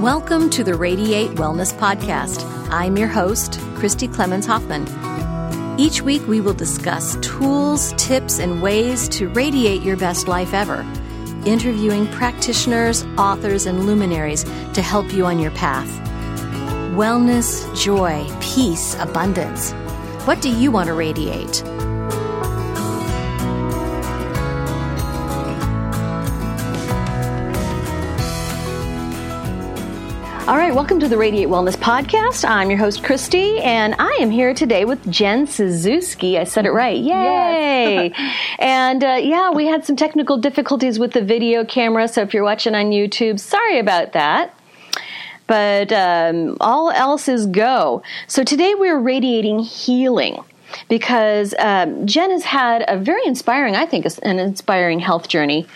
Welcome to the Radiate Wellness Podcast. I'm your host, Christy Clemens Hoffman. Each week, we will discuss tools, tips, and ways to radiate your best life ever, interviewing practitioners, authors, and luminaries to help you on your path. Wellness, joy, peace, abundance. What do you want to radiate? All right, welcome to the Radiate Wellness Podcast. I'm your host, Christy, and I am here today with Jen Suzuki. I said it right. Yay! Yes. and uh, yeah, we had some technical difficulties with the video camera, so if you're watching on YouTube, sorry about that but um, all else is go. So today we're radiating healing because um, Jen has had a very inspiring, I think, an inspiring health journey,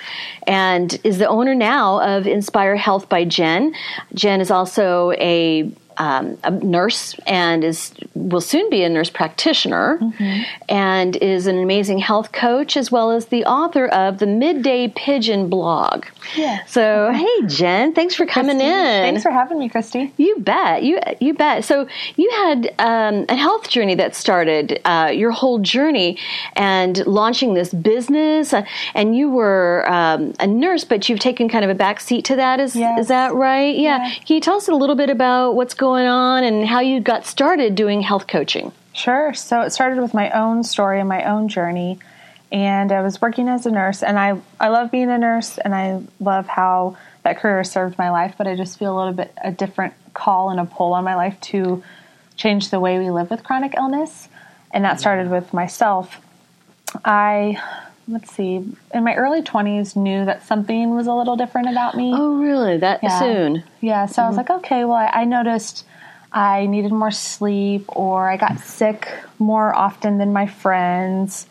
and is the owner now of Inspire Health by Jen. Jen is also a um, a nurse and is will soon be a nurse practitioner mm-hmm. and is an amazing health coach as well as the author of the Midday Pigeon blog. Yeah. So hey Jen, thanks for coming Christy, in. Thanks for having me, Christy. You bet. You you bet. So you had um, a health journey that started uh, your whole journey and launching this business, uh, and you were um, a nurse, but you've taken kind of a back seat to that. Is yes. is that right? Yeah. yeah. Can you tell us a little bit about what's going going on and how you got started doing health coaching. Sure. So it started with my own story and my own journey. And I was working as a nurse, and I, I love being a nurse, and I love how that career served my life, but I just feel a little bit a different call and a pull on my life to change the way we live with chronic illness. And that started mm. with myself. I let's see, in my early 20s, knew that something was a little different about me. Oh, really? That yeah. soon? Yeah. So mm-hmm. I was mm-hmm. like, okay, well, I, I, noticed I needed more sleep or I got sick more often than my friends.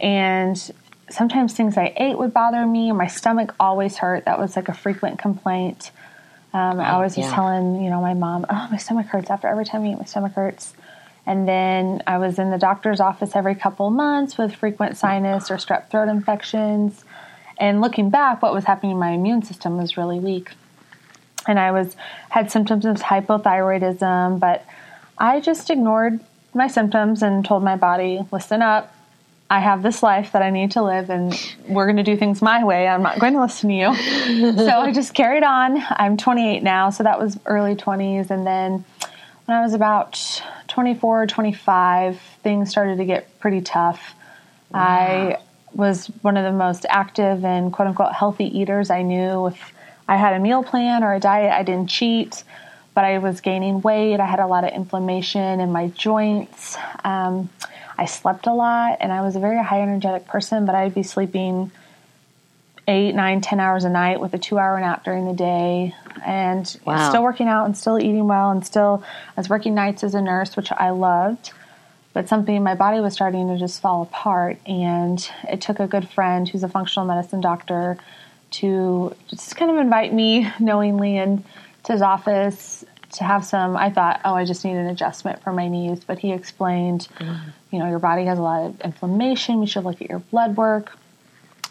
And sometimes things I ate would bother me, my stomach always hurt. That was like a frequent complaint. Um, I always yeah. was telling, you know, my mom, oh, my stomach hurts after every time I eat, my stomach hurts. And then I was in the doctor's office every couple months with frequent sinus or strep throat infections. And looking back, what was happening, my immune system was really weak. And I was had symptoms of hypothyroidism, but I just ignored my symptoms and told my body, listen up, I have this life that I need to live and we're going to do things my way. I'm not going to listen to you. so I just carried on. I'm 28 now, so that was early 20s. And then when I was about 24, 25, things started to get pretty tough. Wow. I was one of the most active and quote unquote healthy eaters I knew. If I had a meal plan or a diet, I didn't cheat, but I was gaining weight. I had a lot of inflammation in my joints. Um, I slept a lot and I was a very high energetic person, but I'd be sleeping eight, nine, ten hours a night with a two hour nap during the day and wow. still working out and still eating well and still I was working nights as a nurse, which I loved. But something my body was starting to just fall apart and it took a good friend who's a functional medicine doctor to just kind of invite me knowingly into his office to have some I thought, oh, I just need an adjustment for my knees, but he explained, mm. you know, your body has a lot of inflammation, we should look at your blood work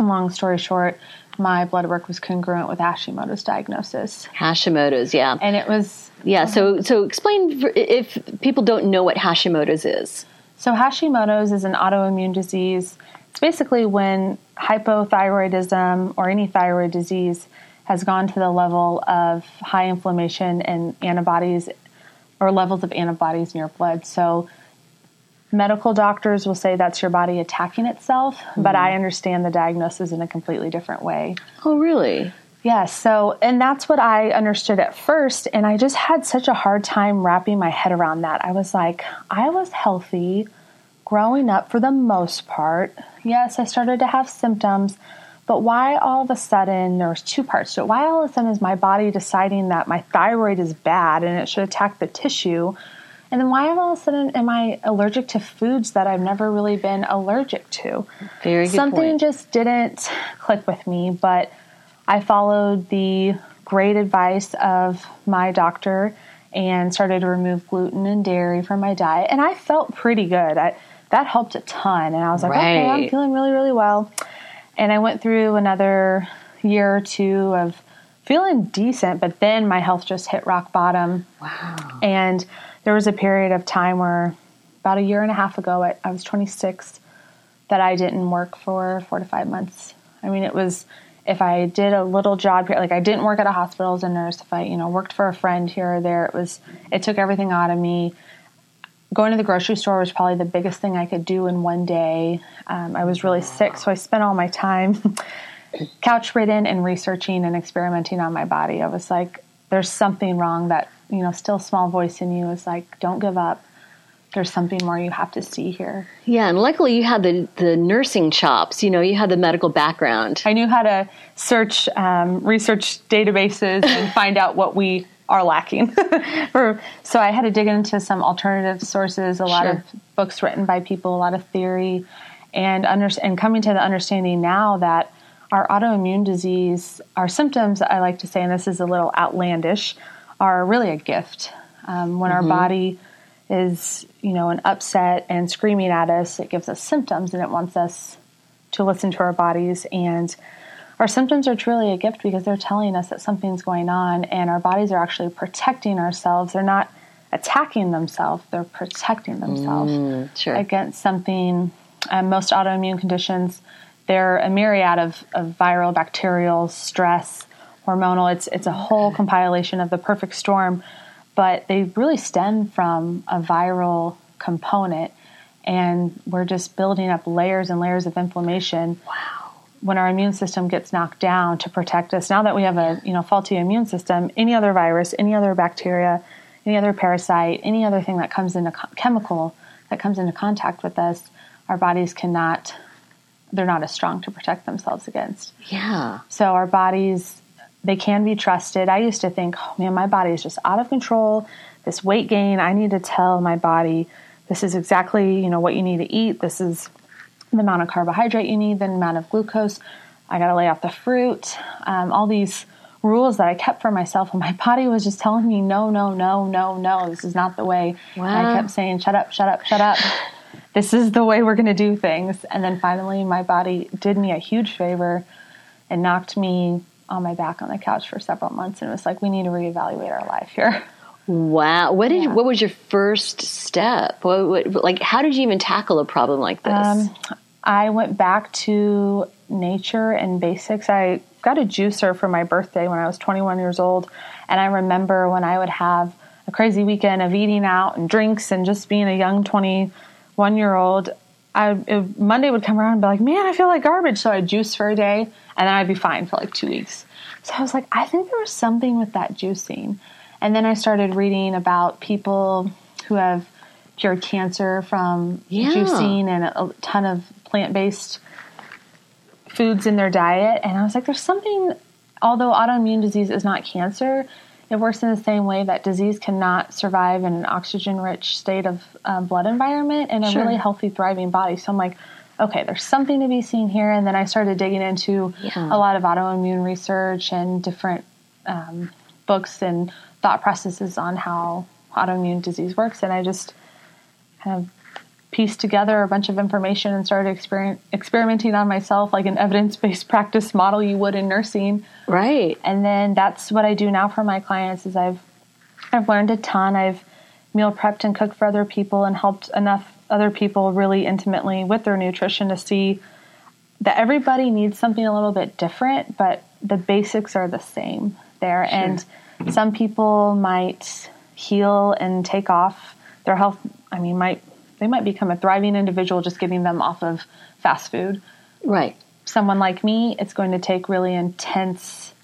long story short, my blood work was congruent with Hashimoto's diagnosis. Hashimoto's, yeah. And it was Yeah, so so explain if people don't know what Hashimoto's is. So Hashimoto's is an autoimmune disease. It's basically when hypothyroidism or any thyroid disease has gone to the level of high inflammation and antibodies or levels of antibodies in your blood. So medical doctors will say that's your body attacking itself, mm-hmm. but I understand the diagnosis in a completely different way. Oh, really? Yeah, so, and that's what I understood at first. And I just had such a hard time wrapping my head around that. I was like, I was healthy growing up for the most part. Yes, I started to have symptoms, but why all of a sudden, there was two parts to it. Why all of a sudden is my body deciding that my thyroid is bad and it should attack the tissue? And then why all of a sudden am I allergic to foods that I've never really been allergic to? Very good Something point. just didn't click with me, but I followed the great advice of my doctor and started to remove gluten and dairy from my diet. And I felt pretty good. I, that helped a ton. And I was like, right. okay, I'm feeling really, really well. And I went through another year or two of feeling decent, but then my health just hit rock bottom. Wow. And there was a period of time where about a year and a half ago, I, I was 26, that I didn't work for four to five months. I mean, it was if I did a little job here, like I didn't work at a hospital as a nurse, if I, you know, worked for a friend here or there, it was, it took everything out of me. Going to the grocery store was probably the biggest thing I could do in one day. Um, I was really sick, so I spent all my time couch ridden and researching and experimenting on my body. I was like, there's something wrong that, you know, still small voice in you is like, don't give up there's something more you have to see here. Yeah, and luckily you had the the nursing chops. You know, you had the medical background. I knew how to search, um, research databases, and find out what we are lacking. so I had to dig into some alternative sources, a lot sure. of books written by people, a lot of theory, and under, and coming to the understanding now that our autoimmune disease, our symptoms, I like to say, and this is a little outlandish, are really a gift. Um, when mm-hmm. our body is, you know, an upset and screaming at us, it gives us symptoms and it wants us to listen to our bodies. And our symptoms are truly a gift because they're telling us that something's going on and our bodies are actually protecting ourselves. They're not attacking themselves, they're protecting themselves mm, sure. against something. Um, most autoimmune conditions, they're a myriad of, of viral, bacterial, stress, hormonal. It's, it's a whole compilation of the perfect storm but they really stem from a viral component and we're just building up layers and layers of inflammation. Wow. When our immune system gets knocked down to protect us, now that we have a you know faulty immune system, any other virus, any other bacteria, any other parasite, any other thing that comes into co- chemical that comes into contact with us, our bodies cannot they're not as strong to protect themselves against. Yeah. So our bodies they can be trusted. I used to think, oh man, my body is just out of control. This weight gain, I need to tell my body this is exactly you know what you need to eat. This is the amount of carbohydrate you need, the amount of glucose. I got to lay off the fruit. Um, all these rules that I kept for myself, and my body was just telling me, no, no, no, no, no. This is not the way. Wow. I kept saying, shut up, shut up, shut up. this is the way we're going to do things. And then finally, my body did me a huge favor and knocked me on my back on the couch for several months and it was like we need to reevaluate our life here. Wow. What did yeah. what was your first step? What, what, like how did you even tackle a problem like this? Um, i went back to nature and basics. I got a juicer for my birthday when i was 21 years old. And i remember when i would have a crazy weekend of eating out and drinks and just being a young 21 year old I, Monday would come around and be like, man, I feel like garbage. So I'd juice for a day and then I'd be fine for like two weeks. So I was like, I think there was something with that juicing. And then I started reading about people who have cured cancer from yeah. juicing and a ton of plant based foods in their diet. And I was like, there's something, although autoimmune disease is not cancer, it works in the same way that disease cannot survive in an oxygen rich state of um, blood environment in a sure. really healthy, thriving body. So I'm like, okay, there's something to be seen here. And then I started digging into yeah. a lot of autoimmune research and different um, books and thought processes on how autoimmune disease works. And I just kind of pieced together a bunch of information and started exper- experimenting on myself like an evidence-based practice model you would in nursing. Right. And then that's what I do now for my clients is I've I've learned a ton. I've meal prepped and cooked for other people and helped enough other people really intimately with their nutrition to see that everybody needs something a little bit different, but the basics are the same there. Sure. And some people might heal and take off their health. I mean, might they might become a thriving individual just getting them off of fast food. Right. Someone like me, it's going to take really intense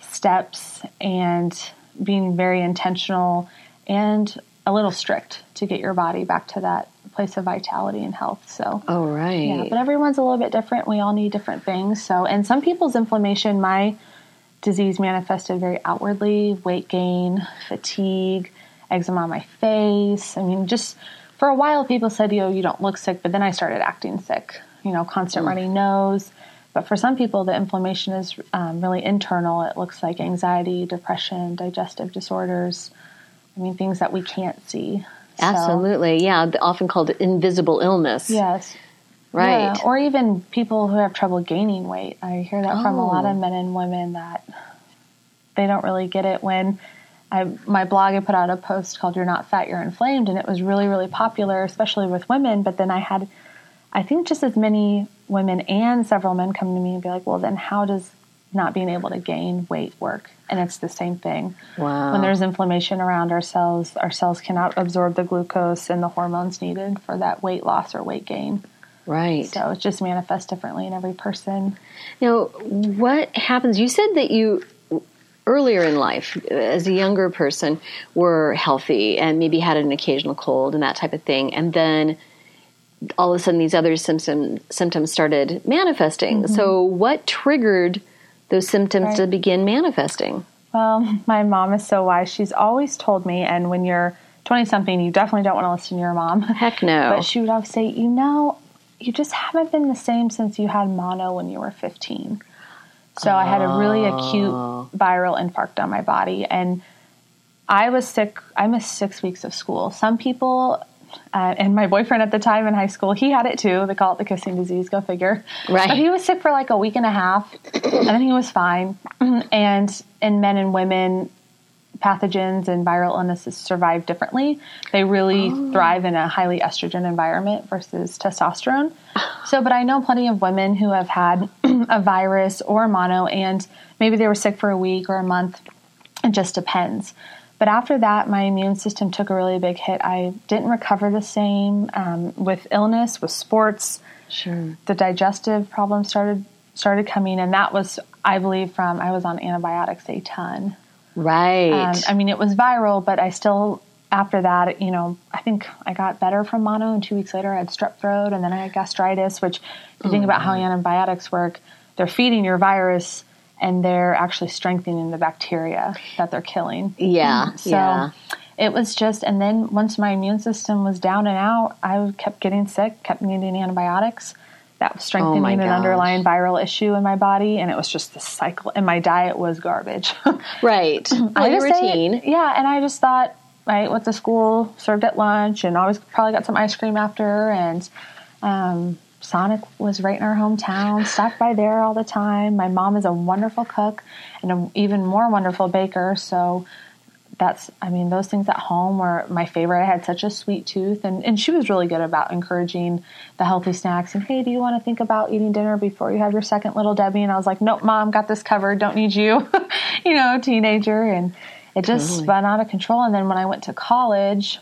steps and being very intentional and a little strict to get your body back to that place of vitality and health. So, oh right, yeah. But everyone's a little bit different. We all need different things. So, and some people's inflammation, my disease manifested very outwardly: weight gain, fatigue, eczema on my face. I mean, just for a while, people said, "Yo, you don't look sick," but then I started acting sick. You know, constant mm. runny nose. But for some people, the inflammation is um, really internal. It looks like anxiety, depression, digestive disorders. I mean, things that we can't see. Absolutely. So, yeah. Often called invisible illness. Yes. Right. Yeah. Or even people who have trouble gaining weight. I hear that oh. from a lot of oh. men and women that they don't really get it when I, my blog, I put out a post called You're Not Fat, You're Inflamed, and it was really, really popular, especially with women. But then I had, I think, just as many women and several men come to me and be like, well, then how does not being able to gain weight work. And it's the same thing. Wow. When there's inflammation around our cells, our cells cannot absorb the glucose and the hormones needed for that weight loss or weight gain. Right. So it just manifests differently in every person. Now, what happens? You said that you earlier in life, as a younger person, were healthy and maybe had an occasional cold and that type of thing, and then all of a sudden these other symptom, symptoms started manifesting. Mm-hmm. So, what triggered those symptoms right. to begin manifesting? Well, my mom is so wise. She's always told me, and when you're 20 something, you definitely don't want to listen to your mom. Heck no. But she would always say, you know, you just haven't been the same since you had mono when you were 15. So oh. I had a really acute oh. viral infarct on my body. And I was sick. I missed six weeks of school. Some people uh, and my boyfriend at the time in high school, he had it too. They call it the kissing disease. Go figure. Right. But he was sick for like a week and a half, and then he was fine. and in men and women, pathogens and viral illnesses survive differently. They really oh. thrive in a highly estrogen environment versus testosterone. So, but I know plenty of women who have had a virus or mono, and maybe they were sick for a week or a month. It just depends. But after that, my immune system took a really big hit. I didn't recover the same um, with illness, with sports. Sure. The digestive problems started started coming, and that was, I believe, from I was on antibiotics a ton. Right. Um, I mean, it was viral, but I still after that, you know, I think I got better from mono, and two weeks later I had strep throat, and then I had gastritis. Which, if you think about how antibiotics work, they're feeding your virus and they're actually strengthening the bacteria that they're killing. Yeah. So yeah. it was just, and then once my immune system was down and out, I kept getting sick, kept needing antibiotics. That was strengthening oh an underlying viral issue in my body, and it was just the cycle. And my diet was garbage. right. I just routine. Ate, yeah, and I just thought, right, went to school, served at lunch, and always probably got some ice cream after, and um, Sonic was right in our hometown, stopped by there all the time. My mom is a wonderful cook and an even more wonderful baker. So that's, I mean, those things at home were my favorite. I had such a sweet tooth, and, and she was really good about encouraging the healthy snacks. And hey, do you want to think about eating dinner before you have your second little Debbie? And I was like, nope, mom, got this covered. Don't need you, you know, teenager. And it just totally. spun out of control. And then when I went to college,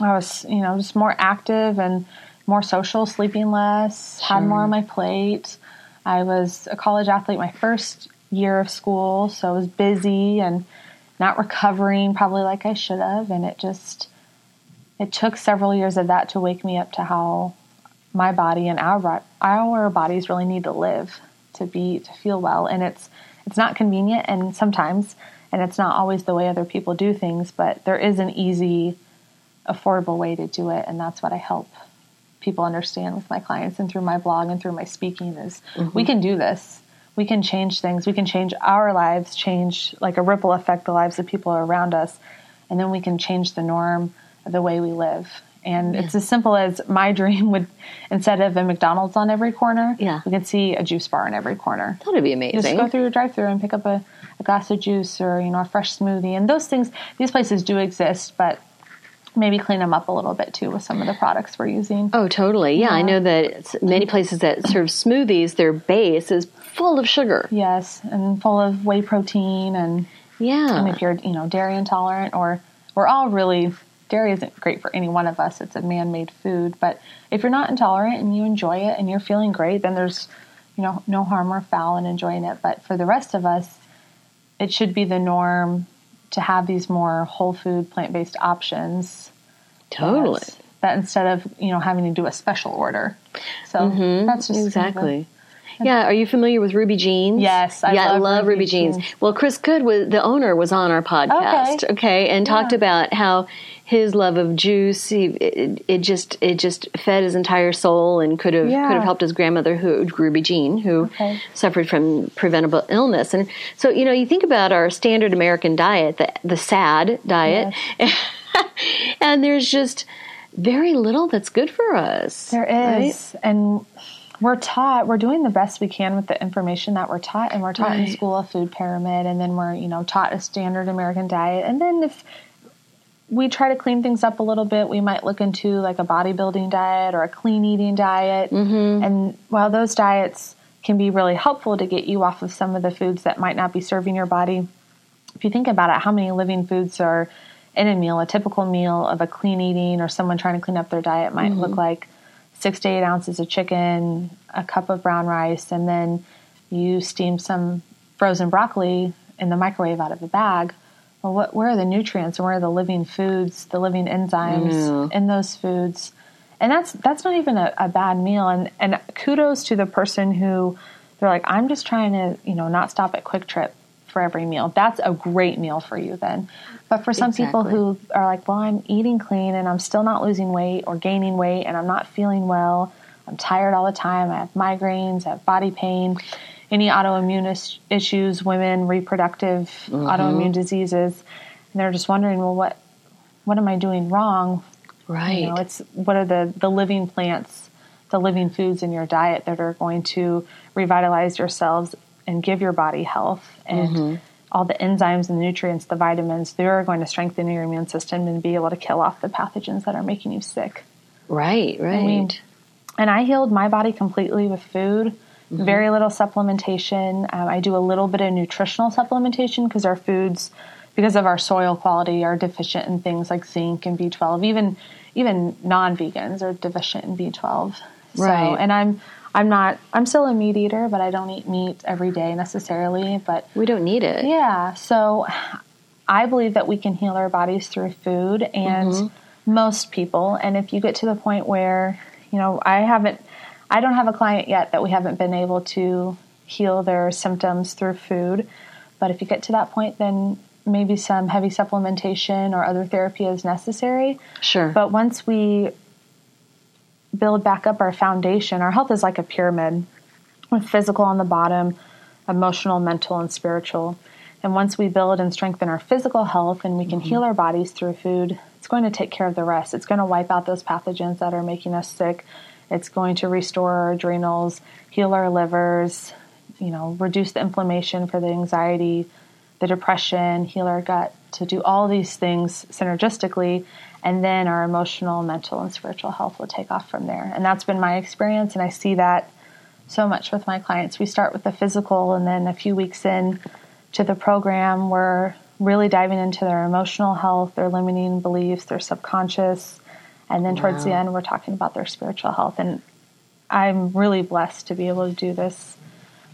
I was, you know, just more active and more social, sleeping less, sure. had more on my plate. I was a college athlete my first year of school, so I was busy and not recovering probably like I should have. And it just, it took several years of that to wake me up to how my body and our, our bodies really need to live to be, to feel well. And it's, it's not convenient and sometimes, and it's not always the way other people do things, but there is an easy, affordable way to do it. And that's what I help people understand with my clients and through my blog and through my speaking is mm-hmm. we can do this. We can change things. We can change our lives, change like a ripple effect the lives of people around us, and then we can change the norm of the way we live. And it's as simple as my dream would, instead of a McDonald's on every corner, Yeah. we could see a juice bar in every corner. That'd be amazing. Just go through your drive-through and pick up a, a glass of juice or you know a fresh smoothie. And those things, these places do exist, but maybe clean them up a little bit too with some of the products we're using. Oh, totally. Yeah, I know that many places that serve smoothies, their base is full of sugar. Yes, and full of whey protein and Yeah. and if you're you know dairy intolerant or we're all really dairy isn't great for any one of us it's a man-made food but if you're not intolerant and you enjoy it and you're feeling great then there's you know no harm or foul in enjoying it but for the rest of us it should be the norm to have these more whole food plant-based options totally. that, that instead of you know having to do a special order so mm-hmm. that's just kind of Exactly. Yeah, are you familiar with Ruby Jeans? Yes, I yeah, I love love Ruby Ruby Jeans. Jeans. Well, Chris Goode was the owner was on our podcast, Okay. okay, and talked Yeah. about how his love of juice, he, it, it just it just fed his entire soul and could have Yeah. could have helped his grandmother, who Ruby Jean, who Okay. suffered from preventable illness. And so, you know, you think about our standard American diet, the the SAD diet, and there's just very little that's good for us. there is right? and we're taught we're doing the best we can with the information that we're taught, and we're taught in school a food pyramid, and then we're you know taught a standard American diet, and then if we try to clean things up a little bit, we might look into like a bodybuilding diet or a clean eating diet, mm-hmm. and while those diets can be really helpful to get you off of some of the foods that might not be serving your body, if you think about it, how many living foods are in a meal? A typical meal of a clean eating or someone trying to clean up their diet might look like six to eight ounces of chicken, a cup of brown rice, and then you steam some frozen broccoli in the microwave out of a bag. Well, what, where are the nutrients and where are the living foods, the living enzymes in those foods? And that's that's not even a, a bad meal. And and kudos to the person who they're like, I'm just trying to you know not stop at QuikTrip for every meal. That's a great meal for you then. But for some people who are like, well, I'm eating clean and I'm still not losing weight or gaining weight and I'm not feeling well. I'm tired all the time. I have migraines. I have body pain. Any autoimmune is- issues, women, reproductive mm-hmm. autoimmune diseases, and they're just wondering, well, what what am I doing wrong? Right. You know, it's what are the the living plants, the living foods in your diet that are going to revitalize yourselves and give your body health and mm-hmm. All the enzymes and the nutrients, the vitamins, they're going to strengthen your immune system and be able to kill off the pathogens that are making you sick. right, right. mean, And I healed my body completely with food. Very little supplementation. Um, I do a little bit of nutritional supplementation because our foods, because of our soil quality, are deficient in things like zinc and B12. Even even non-vegans are deficient in B12. So, Right. and I'm I'm not. I'm still a meat eater, but I don't eat meat every day necessarily. But we don't need it. yeah, so I believe that we can heal our bodies through food and mm-hmm. most people. And if you get to the point where, you know, I haven't, I don't have a client yet that we haven't been able to heal their symptoms through food. But if you get to that point, then maybe some heavy supplementation or other therapy is necessary. Sure. But once we build back up our foundation, our health is like a pyramid with physical on the bottom, emotional, mental, and spiritual. And once we build and strengthen our physical health and we can mm-hmm. heal our bodies through food, it's going to take care of the rest. It's going to wipe out those pathogens that are making us sick. It's going to restore our adrenals, heal our livers, you know, reduce the inflammation for the anxiety, the depression, heal our gut, to do all these things synergistically. And then our emotional, mental, and spiritual health will take off from there. And that's been my experience. And I see that so much with my clients. We start with the physical, and then a few weeks in to the program, we're really diving into their emotional health, their limiting beliefs, their subconscious. And then towards the end, we're talking about their spiritual health. And I'm really blessed to be able to do this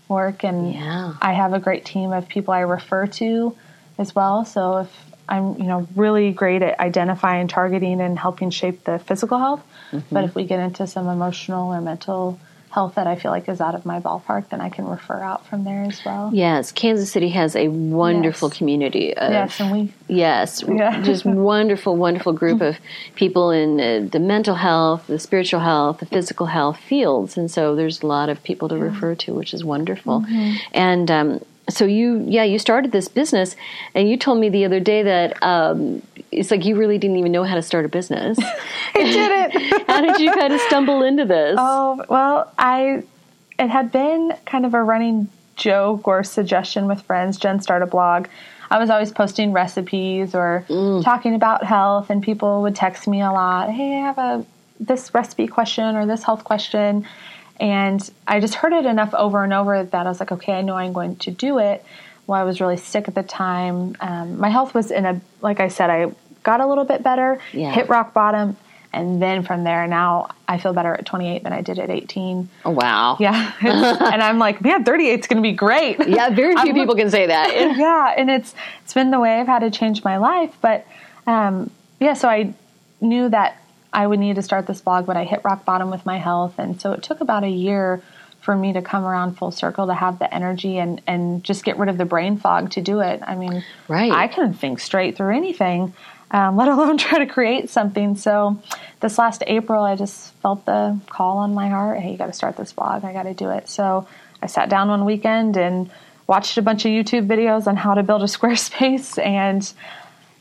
work. And Yeah. I have a great team of people I refer to as well. So if I'm, you know, really great at identifying, targeting, and helping shape the physical health. But if we get into some emotional or mental health that I feel like is out of my ballpark, then I can refer out from there as well. Yes, Kansas City has a wonderful Yes. community of Yes, and we Yes, Yeah. just wonderful, wonderful group of people in uh, the mental health, the spiritual health, the physical health fields, and so there's a lot of people to refer to, which is wonderful. Mm-hmm. And um, so you, yeah, you started this business, and you told me the other day that um, it's like you really didn't even know how to start a business. I didn't. how did you kind of stumble into this? Oh well, I it had been kind of a running joke or suggestion with friends. Jen start a blog. I was always posting recipes or Mm. talking about health, and people would text me a lot. Hey, I have a this recipe question or this health question, and I just heard it enough over and over that I was like, okay, I know I'm going to do it. Well, I was really sick at the time. Um, my health was in a like I said, I got a little bit better, Yeah. hit rock bottom, and then from there, now I feel better at 28 than I did at 18. Oh, wow. Yeah. and I'm like, man, 38 is going to be great. Yeah, very few I'm- people can say that. yeah. And it's, it's been the way I've had to change my life. But, um, yeah, so I knew that I would need to start this blog, but I hit rock bottom with my health. And so it took about a year for me to come around full circle to have the energy and, and just get rid of the brain fog to do it. I mean, Right. I couldn't think straight through anything, um, let alone try to create something. So this last April, I just felt the call on my heart. Hey, you got to start this blog. I got to do it. So I sat down one weekend and watched a bunch of YouTube videos on how to build a Squarespace and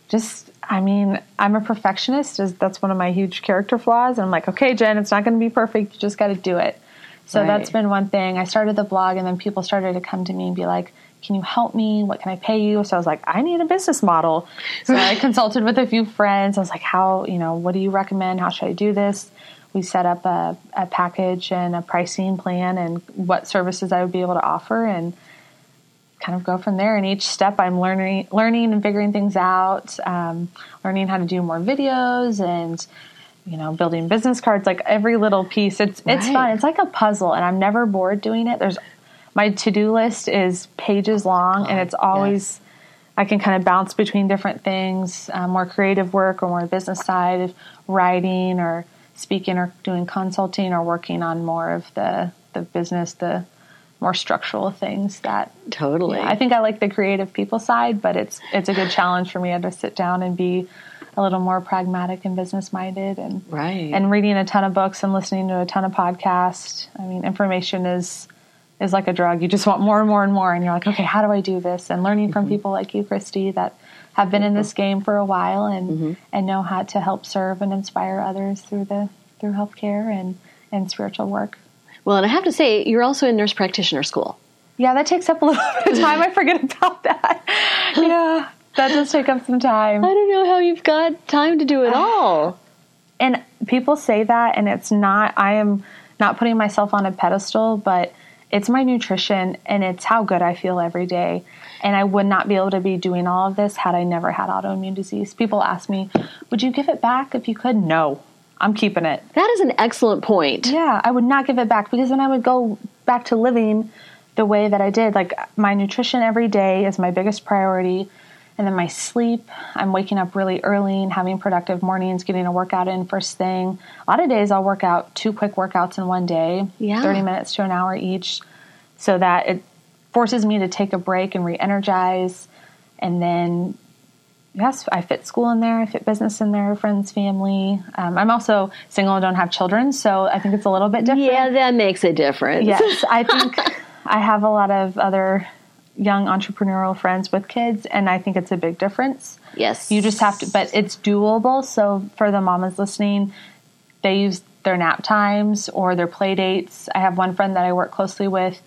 just I mean, I'm a perfectionist. Is that's one of my huge character flaws. And I'm like, okay, Jen, it's not going to be perfect. You just got to do it. So Right. that's been one thing. I started the blog, and then people started to come to me and be like, "Can you help me? What can I pay you?" So I was like, "I need a business model." So I consulted with a few friends. I was like, "How? You know, what do you recommend? How should I do this?" We set up a, a package and a pricing plan and what services I would be able to offer, and kind of go from there. And each step, I'm learning, learning and figuring things out, um, learning how to do more videos and you know building business cards. Like every little piece, it's it's Right. fun. It's like a puzzle, and I'm never bored doing it. There's my to do list is pages long, and it's always. I can kind of bounce between different things, uh, more creative work or more business side, of writing or speaking or doing consulting or working on more of the the business, the more structural things that Totally. yeah, I think I like the creative people side, but it's it's a good challenge for me to sit down and be a little more pragmatic and business minded and Right. and reading a ton of books and listening to a ton of podcasts. I mean, information is is like a drug. You just want more and more and more, and you're like, okay, how do I do this? And learning from mm-hmm. people like you, Christy, that have been in this mm-hmm. game for a while and mm-hmm. and know how to help serve and inspire others through the through healthcare and and spiritual work. Well, and I have to say, you're also in nurse practitioner school. Yeah, that takes up a little bit of time. I forget about that. Yeah, that does take up some time. I don't know how you've got time to do it all. And people say that, and it's not, I am not putting myself on a pedestal, but it's my nutrition and it's how good I feel every day. And I would not be able to be doing all of this had I never had autoimmune disease. People ask me, Would you give it back if you could? No, I'm keeping it. That is an excellent point. Yeah, I would not give it back because then I would go back to living the way that I did. Like my nutrition every day is my biggest priority. And then my sleep, I'm waking up really early and having productive mornings, getting a workout in first thing. A lot of days I'll work out two quick workouts in one day, Yeah. 30 minutes to an hour each, so that it forces me to take a break and re energize. And then yes, I fit school in there, I fit business in there, friends, family. Um, I'm also single and don't have children, so I think it's a little bit different. Yeah, that makes a difference. Yes, I think I have a lot of other young entrepreneurial friends with kids, and I think it's a big difference. Yes. You just have to, but it's doable. So for the mamas listening, they use their nap times or their play dates. I have one friend that I work closely with.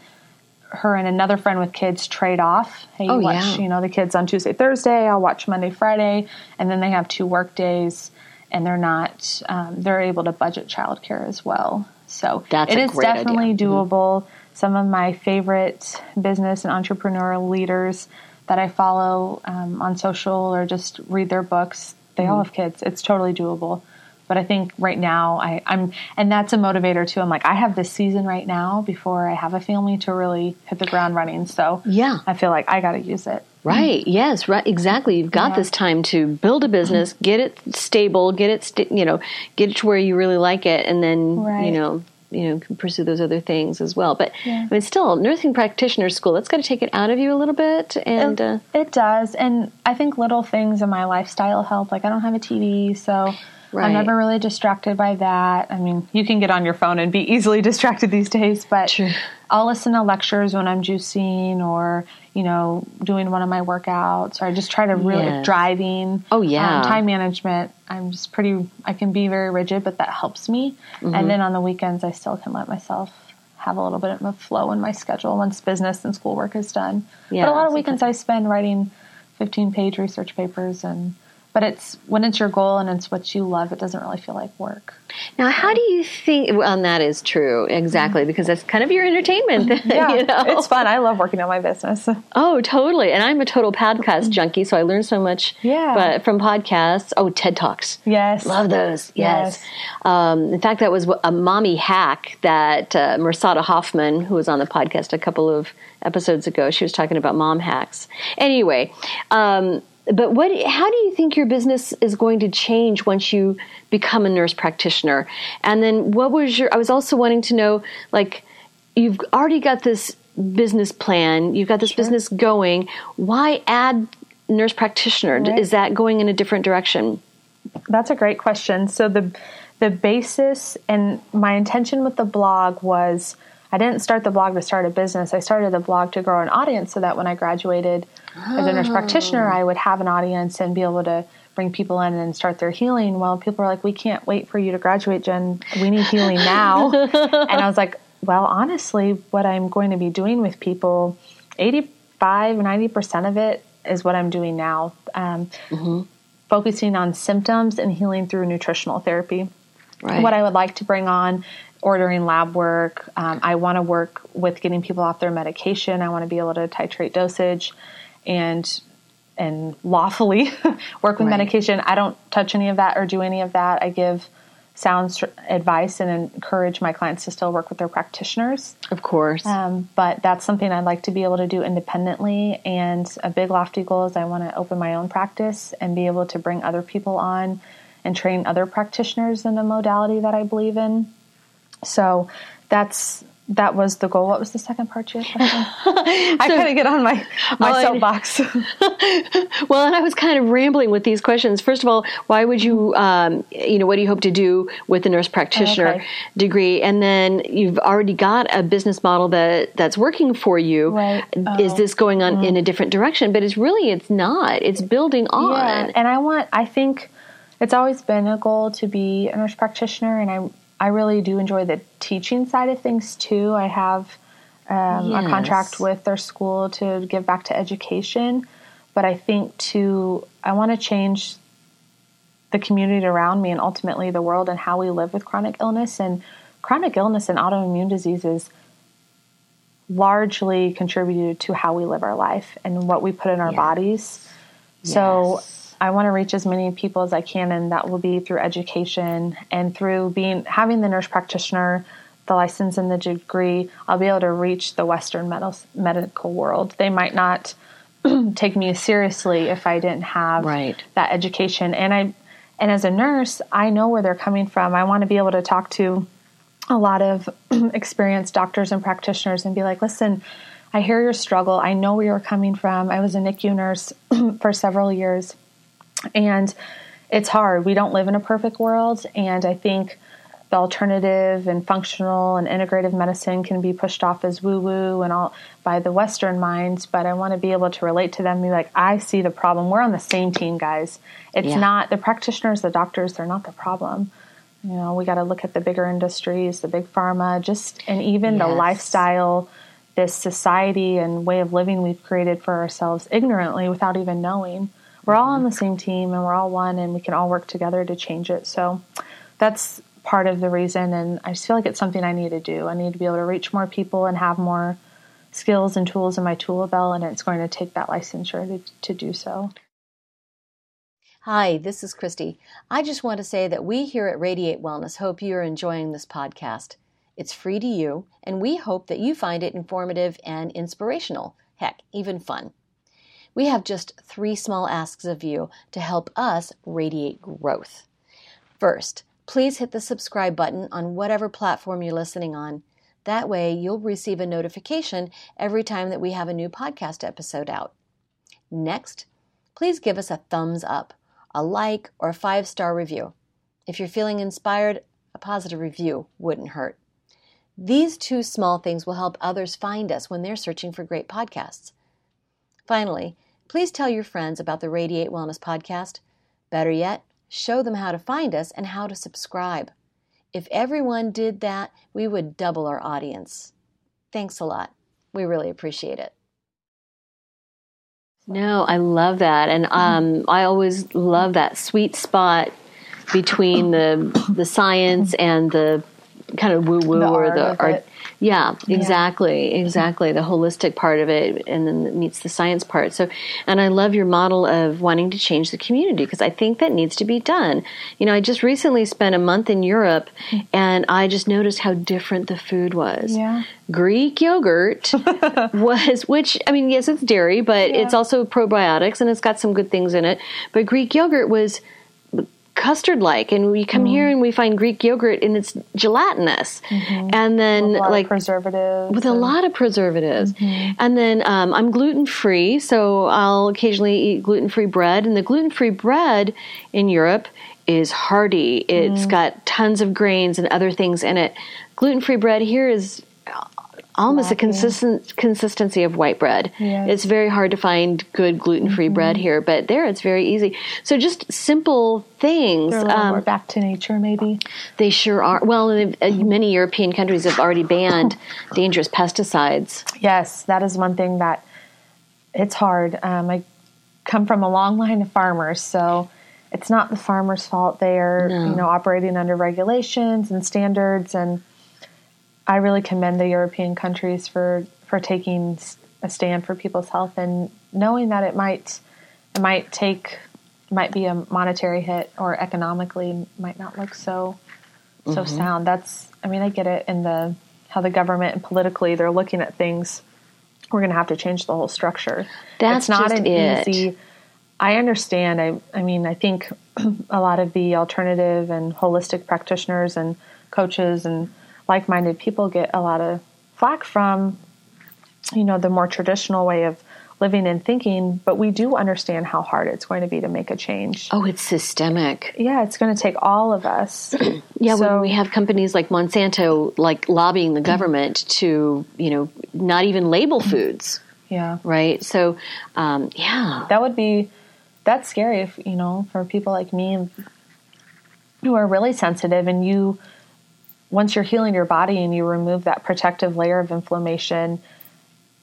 Her and another friend with kids trade off. Hey, you Oh, watch, yeah. you know, the kids on Tuesday, Thursday. I'll watch Monday, Friday, and then they have two work days, and they're not. Um, they're able to budget childcare as well. So That's it is great idea. definitely Mhm. doable. Some of my favorite business and entrepreneurial leaders that I follow um, on social or just read their books, they Mm-hmm. all have kids. It's totally doable. But I think right now I, I'm, and that's a motivator too. I'm like, I have this season right now before I have a family to really hit the ground running. So Yeah. I feel like I got to use it. Right. Yes. Right. Exactly. You've got Yeah. this time to build a business, get it stable, get it, st- you know, get it to where you really like it, and then Right. you know, you know, can pursue those other things as well. But Yeah. I mean, still, nursing practitioner school. That's got to take it out of you a little bit, and uh, It does. And I think little things in my lifestyle help. Like I don't have a TV, so I'm never really distracted by that. I mean, you can get on your phone and be easily distracted these days, but True. I'll listen to lectures when I'm juicing or, you know, doing one of my workouts or I just try to really Yes. driving. Oh, yeah. Um, time management. I'm just pretty, I can be very rigid, but that helps me. Mm-hmm. And then on the weekends, I still can let myself have a little bit of a flow in my schedule once business and schoolwork is done. Yeah, but a lot of weekends I spend writing 15 page research papers and, but it's when it's your goal and it's what you love, it doesn't really feel like work. Now, how do you think? Well, and that is true, exactly, because that's kind of your entertainment. Yeah, you know? it's fun. I love working on my business. Oh, totally. And I'm a total podcast junkie, so I learn so much. Yeah. But from podcasts, oh, TED Talks. Yes. Love those. Yes. Yes. Um, in fact, that was a mommy hack that uh, Mersada Hoffman, who was on the podcast a couple of episodes ago, she was talking about mom hacks. Anyway, um, but what? How do you think your business is going to change once you become a nurse practitioner? And then, what was your? I was also wanting to know, like, you've already got this business plan, you've got this business going. Why add nurse practitioner? Right. Is that going in a different direction? That's a great question. So the the basis and my intention with the blog was I didn't start the blog to start a business. I started the blog to grow an audience so that when I graduated as a nurse practitioner, I would have an audience and be able to bring people in and start their healing. Well, people are like, "We can't wait for you to graduate, Jen. We need healing now." and I was like, "Well, honestly, what I'm going to be doing with people, 85, 90% of it is what I'm doing now." Um, focusing on symptoms and healing through nutritional therapy. Right. What I would like to bring on, ordering lab work. Um, I want to work with getting people off their medication. I want to be able to titrate dosage and and lawfully work with Right. medication. I don't touch any of that or do any of that. I give sound advice and encourage my clients to still work with their practitioners. Of course. Um, but that's something I'd like to be able to do independently. And a big lofty goal is I want to open my own practice and be able to bring other people on and train other practitioners in a modality that I believe in. So that's that was the goal. What was the second part to your question? I kind of get on my my Oh, soapbox. well, and I was kind of rambling with these questions. First of all, why would you, um, you know, what do you hope to do with the nurse practitioner Okay. degree? And then you've already got a business model that that's working for you. Right. Is Oh. this going on in a different direction? But it's really, it's not. It's building on. Yeah, and I want. I think it's always been a goal to be a nurse practitioner, and I I really do enjoy the teaching side of things too. I have um, a contract with their school to give back to education, but I think to I want to change the community around me and ultimately the world and how we live with chronic illness and chronic illness and autoimmune diseases largely contributed to how we live our life and what we put in our Yes. bodies. So Yes. I want to reach as many people as I can, and that will be through education and through being having the nurse practitioner, the license and the degree. I'll be able to reach the Western med- medical world. They might not take me seriously if I didn't have Right. that education. And I, and as a nurse, I know where they're coming from. I want to be able to talk to a lot of experienced doctors and practitioners and be like, listen, I hear your struggle. I know where you're coming from. I was a NICU nurse for several years, and it's hard. We don't live in a perfect world, and I think the alternative and functional and integrative medicine can be pushed off as woo woo and all by the Western minds. But I want to be able to relate to them. Be like, I see the problem. We're on the same team, guys. It's Yeah. not the practitioners, the doctors. They're not the problem. You know, we got to look at the bigger industries, the big pharma, just and even the lifestyle, this society and way of living we've created for ourselves ignorantly without even knowing. We're all on mm-hmm. the same team and we're all one and we can all work together to change it. So that's part of the reason and I just feel like it's something I need to do. I need to be able to reach more people and have more skills and tools in my tool belt and it's going to take that licensure to, to do so. Hi, this is Christy. I just want to say that we here at Radiate Wellness hope you're enjoying this podcast. It's free to you, and we hope that you find it informative and inspirational. Heck, even fun. We have just three small asks of you to help us radiate growth. First, please hit the subscribe button on whatever platform you're listening on. That way, you'll receive a notification every time that we have a new podcast episode out. Next, please give us a thumbs up, a like, or a five star review. If you're feeling inspired, a positive review wouldn't hurt. These two small things will help others find us when they're searching for great podcasts. Finally, please tell your friends about the Radiate Wellness podcast. Better yet, show them how to find us and how to subscribe. If everyone did that, we would double our audience. Thanks a lot. We really appreciate it. No, I love that. And um, I always love that sweet spot between the the science and the kind of woo woo or the art. Yeah, exactly, yeah. exactly. The holistic part of it, and then it meets the science part. So, and I love your model of wanting to change the community because I think that needs to be done. You know, I just recently spent a month in Europe, mm-hmm. and I just noticed how different the food was. Yeah. Greek yogurt was, which I mean, yes, it's dairy, but yeah. it's also probiotics and it's got some good things in it. But Greek yogurt was custard like and we come mm. here and we find greek yogurt and it's gelatinous mm-hmm. and then like preservatives with and... a lot of preservatives mm-hmm. and then um, i'm gluten free so i'll occasionally eat gluten free bread and the gluten free bread in europe is hearty It's mm. got tons of grains and other things in it gluten free bread here is almost a consistent consistency of white bread. Yes. It's very hard to find good gluten free mm-hmm. bread here, but there it's very easy. So just simple things. They're a little um, more back to nature, maybe. They sure are. Well, uh, many European countries have already banned dangerous pesticides. Yes, that is one thing that it's hard. Um, I come from a long line of farmers, so it's not the farmers' fault. They are, no. you know, operating under regulations and standards and I really commend the European countries for for taking a stand for people's health and knowing that it might it might take might be a monetary hit or economically might not look so so mm-hmm. sound. That's I mean I get it in the how the government and politically they're looking at things. We're going to have to change the whole structure. That's it's not an it. easy. I understand. I I mean I think a lot of the alternative and holistic practitioners and coaches and like minded people get a lot of flack from, you know, the more traditional way of living and thinking, but we do understand how hard it's going to be to make a change. Oh, it's systemic. Yeah, it's going to take all of us. yeah, so, when we have companies like Monsanto like lobbying the government to, you know, not even label foods. Yeah. Right? So, um, yeah. That would be that's scary if, you know, for people like me who are really sensitive and you once you're healing your body and you remove that protective layer of inflammation,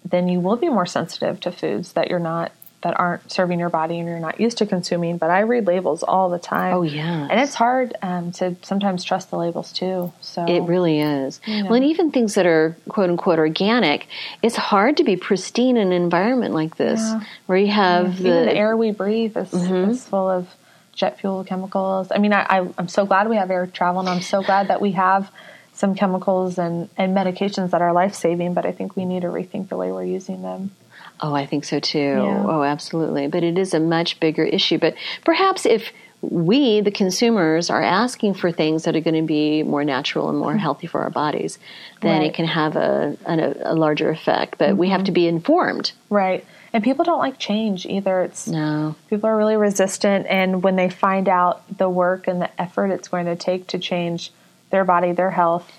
then you will be more sensitive to foods that you're not that aren't serving your body and you're not used to consuming. But I read labels all the time. Oh yeah, and it's hard um, to sometimes trust the labels too. So it really is. You know. Well, and even things that are quote unquote organic, it's hard to be pristine in an environment like this yeah. where you have yeah. the, the, air we breathe is, mm-hmm. is full of jet fuel chemicals. I mean, I, I, am so glad we have air travel, and I'm so glad that we have some chemicals and, and medications that are life saving, but I think we need to rethink the way we're using them. Oh, I think so too. Yeah. Oh, absolutely. But it is a much bigger issue. But perhaps if we, the consumers, are asking for things that are going to be more natural and more mm-hmm. healthy for our bodies, then right. it can have a, a, a larger effect. But mm-hmm. we have mm-hmm. to be informed. Right. And people don't like change either. It's no. People are really resistant, and when they find out the work and the effort it's going to take to change their body, their health,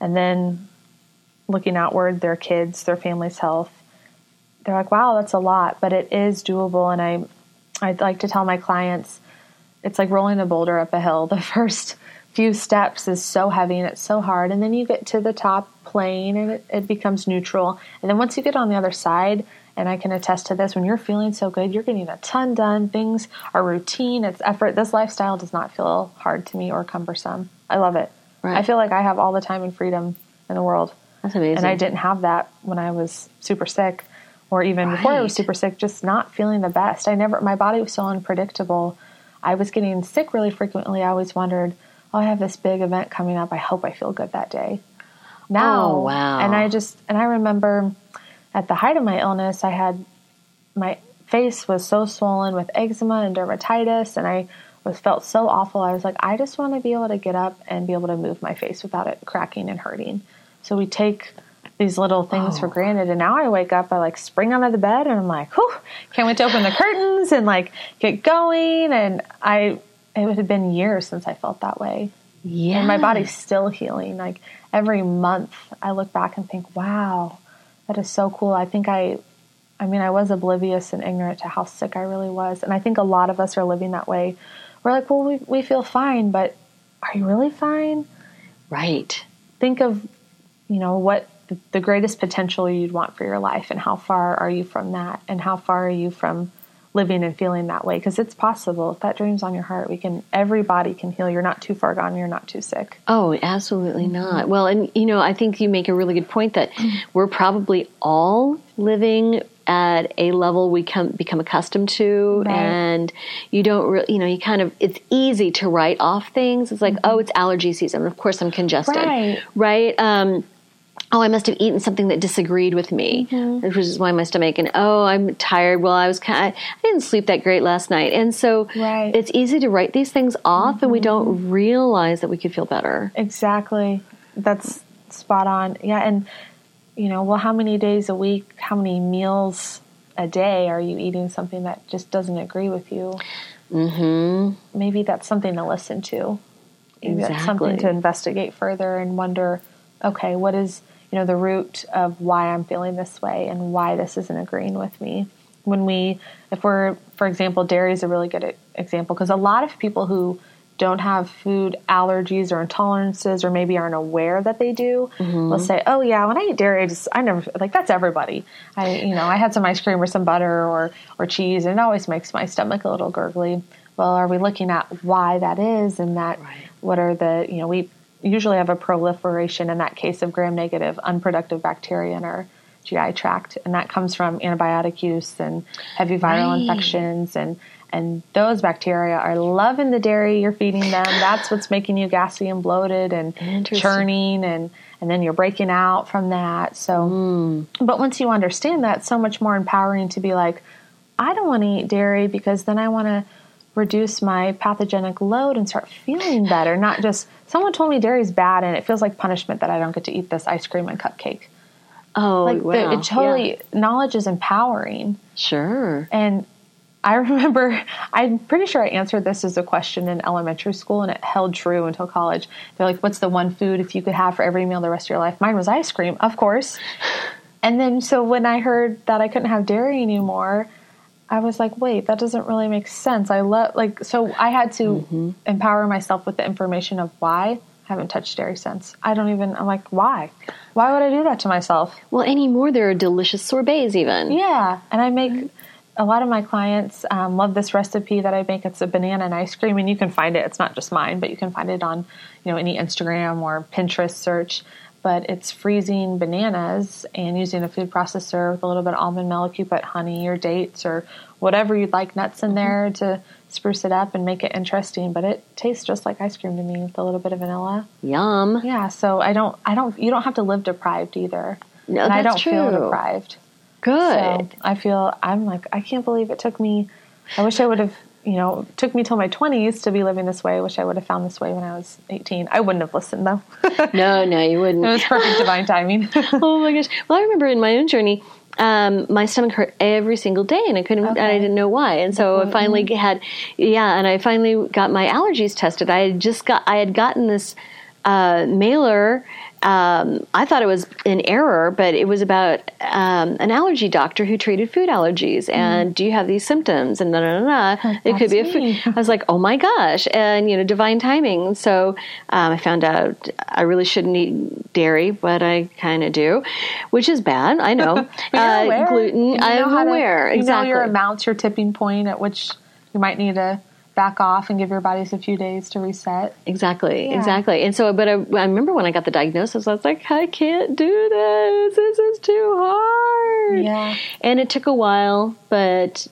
and then looking outward, their kids, their family's health, they're like, "Wow, that's a lot," but it is doable. And I, I'd like to tell my clients, it's like rolling a boulder up a hill. The first few steps is so heavy and it's so hard, and then you get to the top plane and it, it becomes neutral. And then once you get on the other side, and I can attest to this when you're feeling so good, you're getting a ton done. Things are routine, it's effort. This lifestyle does not feel hard to me or cumbersome. I love it. Right. I feel like I have all the time and freedom in the world. That's amazing. And I didn't have that when I was super sick or even right. before I was super sick, just not feeling the best. I never, my body was so unpredictable. I was getting sick really frequently. I always wondered, oh, I have this big event coming up. I hope I feel good that day. Now, oh, wow. And I just, and I remember at the height of my illness, I had my face was so swollen with eczema and dermatitis, and I was felt so awful. I was like, I just want to be able to get up and be able to move my face without it cracking and hurting. So we take these little things oh. for granted, and now I wake up, I like spring out of the bed, and I'm like, whew, can't wait to open the curtains and like get going. And I, it would have been years since I felt that way. Yeah. And my body's still healing. Like every month I look back and think, wow, that is so cool. I think I, I mean, I was oblivious and ignorant to how sick I really was. And I think a lot of us are living that way. We're like, well, we, we feel fine, but are you really fine? Right. Think of, you know, what the, the greatest potential you'd want for your life and how far are you from that and how far are you from living and feeling that way because it's possible. If that dream's on your heart we can everybody can heal. You're not too far gone you're not too sick. Oh, absolutely mm-hmm. not. Well, and you know, I think you make a really good point that mm-hmm. we're probably all living at a level we come become accustomed to Right. and you don't really you know you kind of it's easy to write off things. It's like mm-hmm. oh it's allergy season. Of course i'm congested. Right. right? Um oh i must have eaten something that disagreed with me which is why my stomach and oh i'm tired well i was kind of, i didn't sleep that great last night and so Right. it's easy to write these things off and we don't realize that we could feel better Exactly. That's spot on. Yeah, and you know, well, how many days a week, how many meals a day are you eating something that just doesn't agree with you? Mm-hmm. Maybe that's something to listen to. Maybe that's something to investigate further and wonder, okay, what is you know the root of why I'm feeling this way and why this isn't agreeing with me. When we, if we're, for example, dairy is a really good example because a lot of people who don't have food allergies or intolerances or maybe aren't aware that they do mm-hmm. will say oh yeah when i eat dairy i just i never like that's everybody. I you know i had some ice cream or some butter or or cheese and it always makes my stomach a little gurgly. Well are we looking at why that is and that what are the you know we usually have a proliferation in that case of gram negative unproductive bacteria in our GI tract, and that comes from antibiotic use and heavy viral Right. infections and and those bacteria are loving the dairy you're feeding them. That's what's making you gassy and bloated and churning and and then you're breaking out from that. So Hmm. but once you understand that, it's so much more empowering to be like, I don't want to eat dairy because then I want to reduce my pathogenic load and start feeling better. Not just someone told me dairy's bad and it feels like punishment that I don't get to eat this ice cream and cupcake. oh Like the, wow it totally Yeah. knowledge is empowering. sure And I remember, I'm pretty sure I answered this as a question in elementary school, and it held true until college. They're like, What's the one food if you could have for every meal the rest of your life? Mine was ice cream, of course. And then, so when I heard that I couldn't have dairy anymore, I was like, wait, that doesn't really make sense. I love, like, so I had to empower myself with the information of why I haven't touched dairy since. I don't even, I'm like, why? Why would I do that to myself? well anymore there are delicious sorbets even Yeah, and I make a lot of my clients um, love this recipe that I make. It's a banana and ice cream, and you can find it. It's not just mine, but you can find it on you know any Instagram or Pinterest search. But it's freezing bananas and using a food processor with a little bit of almond milk. You put honey or dates or whatever you'd like nuts in mm-hmm. there to spruce it up and make it interesting. But it tastes just like ice cream to me with a little bit of vanilla. yum Yeah, so I don't, I don't, you don't have to live deprived either. No, and I don't that's feel true. deprived. good So I feel I'm like I can't believe it took me. I wish I would have. You know, it took me till my 20s to be living this way. I wish I would have found this way when I was 18. I wouldn't have listened though. no no you wouldn't It was perfect divine timing. oh my gosh. Well, I remember in my own journey, um, my stomach hurt every single day, and I couldn't, and I didn't know why. And so I finally had, yeah, and I finally got my allergies tested. I had just got, I had gotten this uh, mailer. Um, I thought it was an error, but it was about um, an allergy doctor who treated food allergies. And do you have these symptoms? And da da da. da. It could be a food. I was like, oh my gosh, and you know, divine timing. So um, I found out I really shouldn't eat dairy, but I kind of do, which is bad. I know. Uh, aware. gluten. I'm how to- You exactly. know your amounts, your tipping point at which you might need to back off and give your bodies a few days to reset. Exactly, Yeah. exactly. And so, but I, I remember when I got the diagnosis, I was like, I can't do this. This is too hard. Yeah. And it took a while, but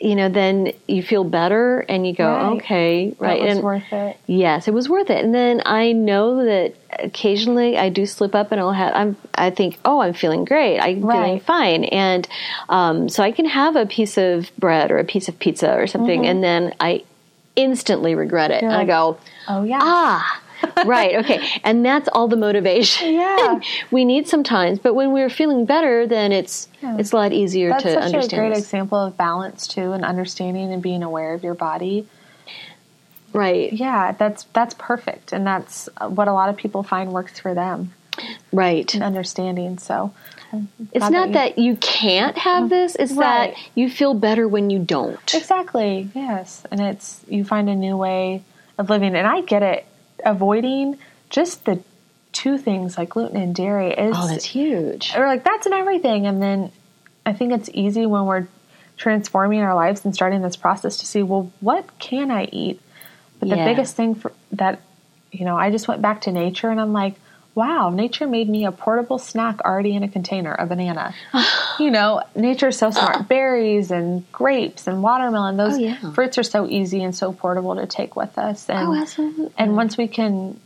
you know, then you feel better and you go, Right. okay, right. That was and worth it. Yes, it was worth it. And then I know that occasionally I do slip up and I'll have, I'm, I think, oh, I'm feeling great. I'm feeling fine. And um, so I can have a piece of bread or a piece of pizza or something, and then I instantly regret it. Mm-hmm. And I go, Oh yeah. ah, right, okay. And that's all the motivation Yeah. we need sometimes. But when we're feeling better, then it's it's a lot easier That's to such a great this. example of balance too, and understanding and being aware of your body. Right. yeah, that's that's perfect, and that's what a lot of people find works for them. Right. And understanding. So It's not you- that you can't have mm-hmm. this, it's Right. that you feel better when you don't. Exactly. Yes, and it's you find a new way of living, and I get it. Avoiding just the two things like gluten and dairy is Oh, that's huge. we're like that's in everything, and then I think it's easy when we're transforming our lives and starting this process to see well what can I eat. But the Yeah. biggest thing for that, you know, I just went back to nature, and I'm like. Wow, nature made me a portable snack already in a container, a banana. you know, nature's so smart. Berries and grapes and watermelon, those Oh, yeah. fruits are so easy and so portable to take with us. Oh, and, Oh, absolutely. And once we can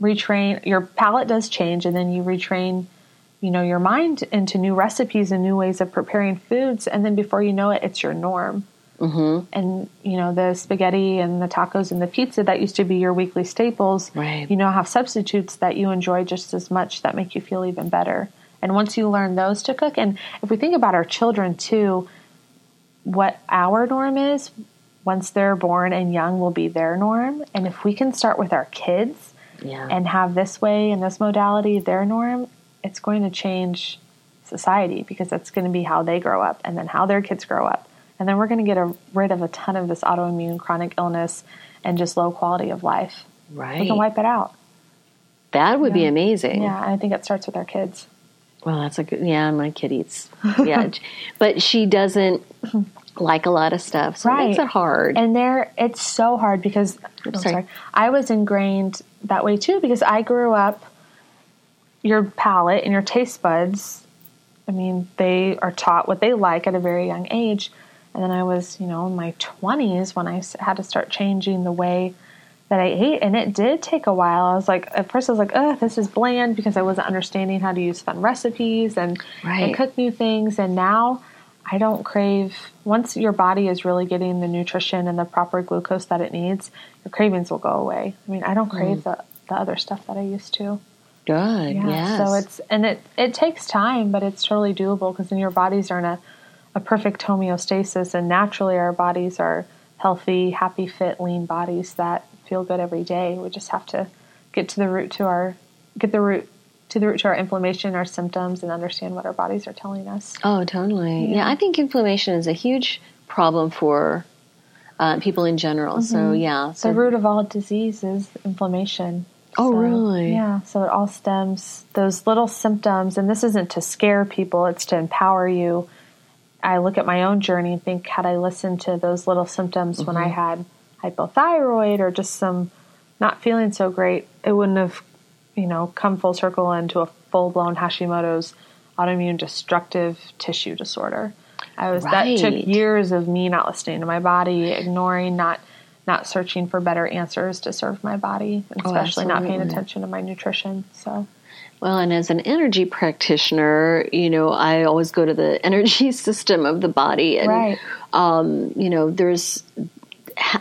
retrain, your palate does change, and then you retrain, you know, your mind into new recipes and new ways of preparing foods, and then before you know it, it's your norm. Mm-hmm. And you know the spaghetti and the tacos and the pizza that used to be your weekly staples. Right. You now have substitutes that you enjoy just as much that make you feel even better. And once you learn those to cook, and if we think about our children too, what our norm is once they're born and young will be their norm. And if we can start with our kids Yeah. and have this way and this modality their norm, it's going to change society because that's going to be how they grow up and then how their kids grow up. And then we're going to get a, rid of a ton of this autoimmune chronic illness and just low quality of life. right. We can wipe it out. that would be amazing. Yeah, I think it starts with our kids. Well, that's a good. Yeah, my kid eats. Yeah, but she doesn't like a lot of stuff, so it makes it hard. And there, it's so hard because oh, sorry. sorry. I was ingrained that way too because I grew up. Your palate and your taste buds, I mean, they are taught what they like at a very young age. And then I was, you know, in my 20s when I had to start changing the way that I ate. And it did take a while. I was like, at first I was like, oh, this is bland because I wasn't understanding how to use fun recipes and, Right. and cook new things. And now I don't crave, once your body is really getting the nutrition and the proper glucose that it needs, your cravings will go away. I mean, I don't crave mm. the, the other stuff that I used to. Good. Yeah. yes. So it's and it it takes time, but it's totally doable because then your bodies are in a, a perfect homeostasis, and naturally our bodies are healthy, happy, fit, lean bodies that feel good every day. We just have to get to the root to our get the root to the root to our inflammation, our symptoms, and understand what our bodies are telling us. Oh, totally. Yeah, I think inflammation is a huge problem for uh, people in general. So yeah. So The root of all disease is inflammation. Oh, So, really? Yeah. So it all stems those little symptoms, and this isn't to scare people; it's to empower you. I look at my own journey and think, had I listened to those little symptoms when I Mm-hmm. had hypothyroid or just some not feeling so great, it wouldn't have, you know, come full circle into a full blown Hashimoto's autoimmune destructive tissue disorder. I was that took years of me not listening to my body, ignoring, not not searching for better answers to serve my body, and Oh, especially not paying attention to my nutrition. So Well, and as an energy practitioner, you know, I always go to the energy system of the body, and Right. um, you know, there's.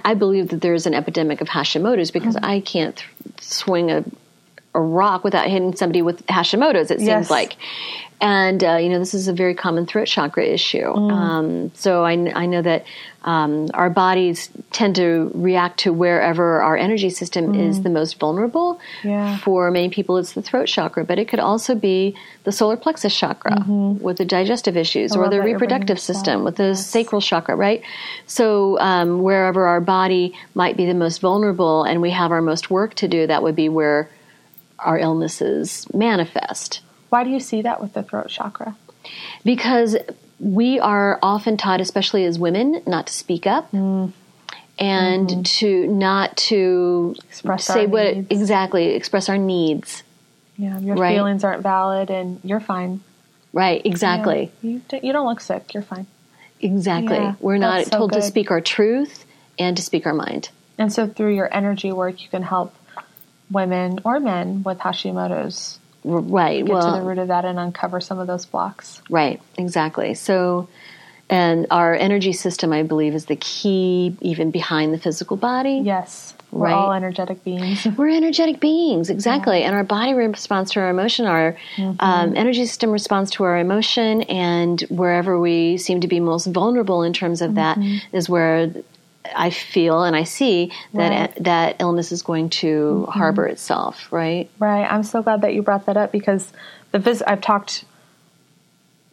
I believe that there's an epidemic of Hashimoto's because Mm-hmm. I can't th- swing a a rock without hitting somebody with Hashimoto's. It seems Yes. like, and uh, you know, this is a very common throat chakra issue. Mm. Um, so I, I know that um, our bodies tend to react to wherever our energy system is the most vulnerable. Mm. Yeah. For many people, it's the throat chakra, but it could also be the solar plexus chakra with the digestive issues, or Mm-hmm. the that you're bringing reproductive system with the sacral chakra, right? So um, wherever our body might be the most vulnerable, and we have our most work to do, that would be where our illnesses manifest. Why do you see that with the throat chakra? Because we are often taught, especially as women, not to speak up. And to not to Mm. Express say our what needs. exactly express our needs. Yeah, your Right. feelings aren't valid, and you're fine. Right, exactly. Yeah. You, don't- you don't look sick. You're fine. Exactly. Yeah, We're not so told to speak our truth and to speak our mind. And so through your energy work, you can help women or men with Hashimoto's Right. get well, to the root of that and uncover some of those blocks. Right, exactly. So, and our energy system, I believe, is the key even behind the physical body. Yes, we're Right. all energetic beings. We're energetic beings, exactly. And our body responds to our emotion. Our Mm-hmm. um, energy system responds to our emotion. And wherever we seem to be most vulnerable in terms of Mm-hmm. that is where I feel and I see that Right. that illness is going to mm-hmm. harbor itself, right? Right. I'm so glad that you brought that up because the phys- I've talked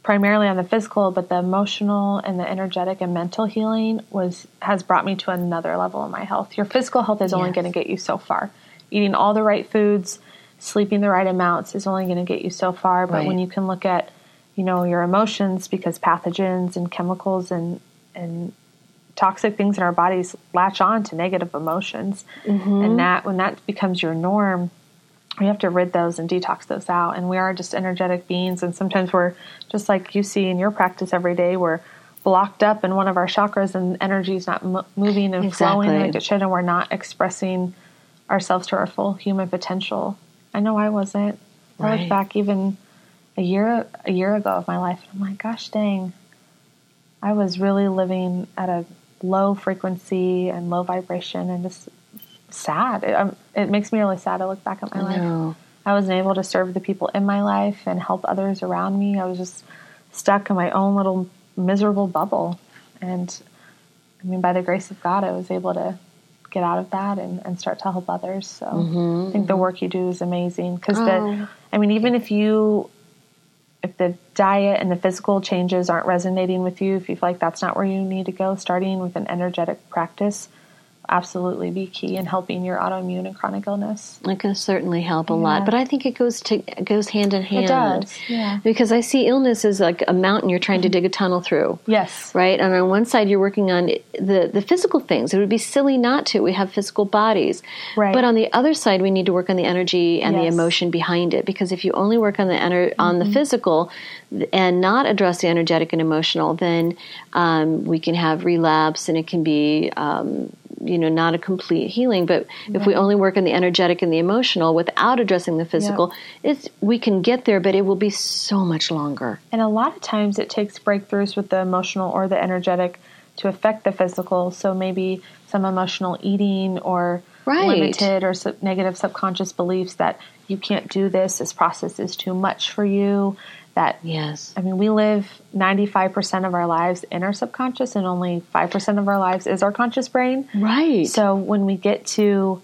primarily on the physical, but the emotional and the energetic and mental healing was has brought me to another level in my health. Your physical health is only going to get you so far. Eating all the right foods, sleeping the right amounts is only going to get you so far. But Right. when you can look at, you know, your emotions because pathogens and chemicals and and toxic things in our bodies latch on to negative emotions, mm-hmm. and that when that becomes your norm, we have to rid those and detox those out. And we are just energetic beings, and sometimes we're just like you see in your practice every day. We're blocked up in one of our chakras, and energy is not mo- moving and flowing like it should, and we're not expressing ourselves to our full human potential. I know I wasn't. I Right. look back even a year a year ago of my life, and I'm like, gosh dang, I was really living at a low frequency and low vibration, and just sad. It, um, it makes me really sad to look back at my life. I wasn't able to serve the people in my life and help others around me. I was just stuck in my own little miserable bubble. And I mean, by the grace of God, I was able to get out of that and, and start to help others. So I think the work you do is amazing. Because Oh. the, I mean, even if you, if the diet and the physical changes aren't resonating with you, if you feel like that's not where you need to go, starting with an energetic practice absolutely be key in helping your autoimmune and chronic illness. It can certainly help a lot, but I think it goes to it goes hand in hand. It does, yeah. Because I see illness as like a mountain you're trying to dig a tunnel through. Yes. Right, and on one side you're working on the the physical things. It would be silly not to. We have physical bodies, Right. But on the other side, we need to work on the energy and the Yes. Mm-hmm. emotion behind it. Because if you only work on the ener- on the physical and not address the energetic and emotional, then um, we can have relapse, and it can be um, you know not a complete healing. But if we only work on the energetic and the emotional without addressing the physical, it's we can get there, but it will be so much longer. And a lot of times it takes breakthroughs with the emotional or the energetic to affect the physical. So maybe some emotional eating or Right. limited or sub- negative subconscious beliefs that you can't do this, this process is too much for you. That Yes. I mean, we live 95% of our lives in our subconscious, and only 5% of our lives is our conscious brain. Right. So when we get to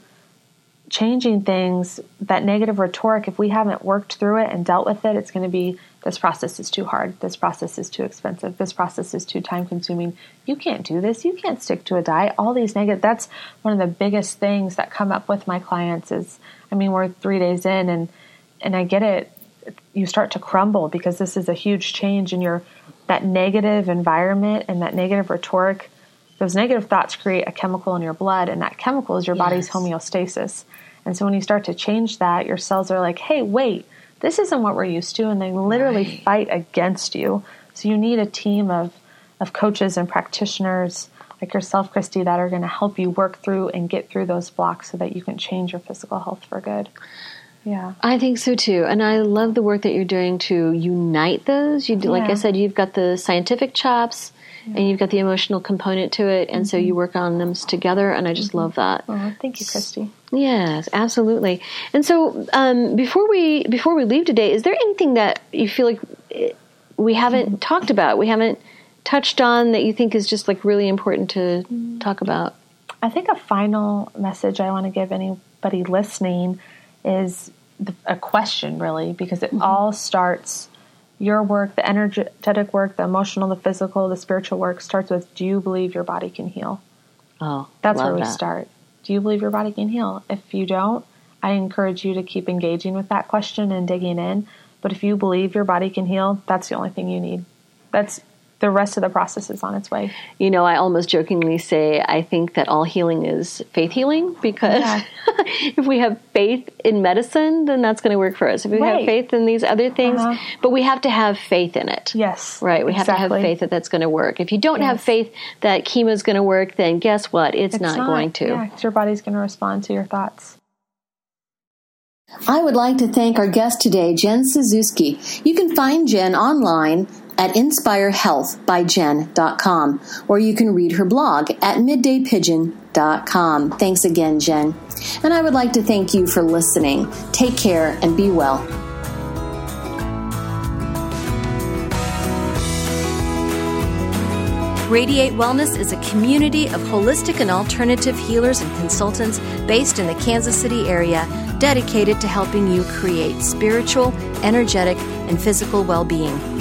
changing things, that negative rhetoric, if we haven't worked through it and dealt with it, it's going to be this process is too hard. This process is too expensive. This process is too time consuming. You can't do this. You can't stick to a diet. All these negative, that's one of the biggest things that come up with my clients is, I mean, we're three days in and, and I get it. You start to crumble because this is a huge change in your, that negative environment and that negative rhetoric those negative thoughts create a chemical in your blood, and that chemical is your body's homeostasis. And so when you start to change that, your cells are like, hey, wait, this isn't what we're used to. And they literally Right. fight against you. So you need a team of, of coaches and practitioners like yourself, Christy, that are going to help you work through and get through those blocks so that you can change your physical health for good. Yeah. I think so too, and I love the work that you're doing to unite those. You, do, like I said, you've got the scientific chops, and you've got the emotional component to it, and so you work on them together, and I just love that. Oh, thank you, Christy. Yes, absolutely. And so, um, before we before we leave today, is there anything that you feel like eh, we haven't talked about, we haven't touched on that you think is just like really important to talk about? I think a final message I want to give anybody listening is the, a question, really, because it mm-hmm. all starts your work, the energetic work, the emotional, the physical, the spiritual work starts with do you believe your body can heal? Oh, That's where we that. start. Do you believe your body can heal? If you don't, I encourage you to keep engaging with that question and digging in. But if you believe your body can heal, that's the only thing you need. That's the rest of the process is on its way. You know, I almost jokingly say I think that all healing is faith healing because Yeah. if we have faith in medicine, then that's going to work for us. If we have faith in these other things, Uh-huh. but we have to have faith in it. Yes. Right, we have to have faith that that's going to work. If you don't have faith that chemo is going to work, then guess what? It's, It's not, going to. Yeah, 'cause your body's going to respond to your thoughts. I would like to thank our guest today, Jen Suzuki. You can find Jen online at inspirehealthbyjen.com or you can read her blog at middaypigeon.com. Thanks again, Jen. And I would like to thank you for listening. Take care and be well. Radiate Wellness is a community of holistic and alternative healers and consultants based in the Kansas City area dedicated to helping you create spiritual, energetic, and physical well being.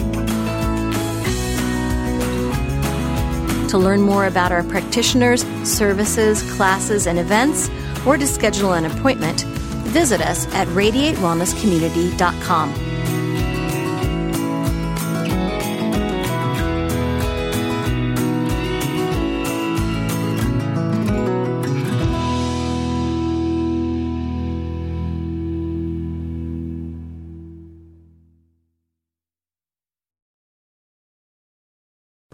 To learn more about our practitioners, services, classes, and events, or to schedule an appointment, visit us at radiatewellnesscommunity.com.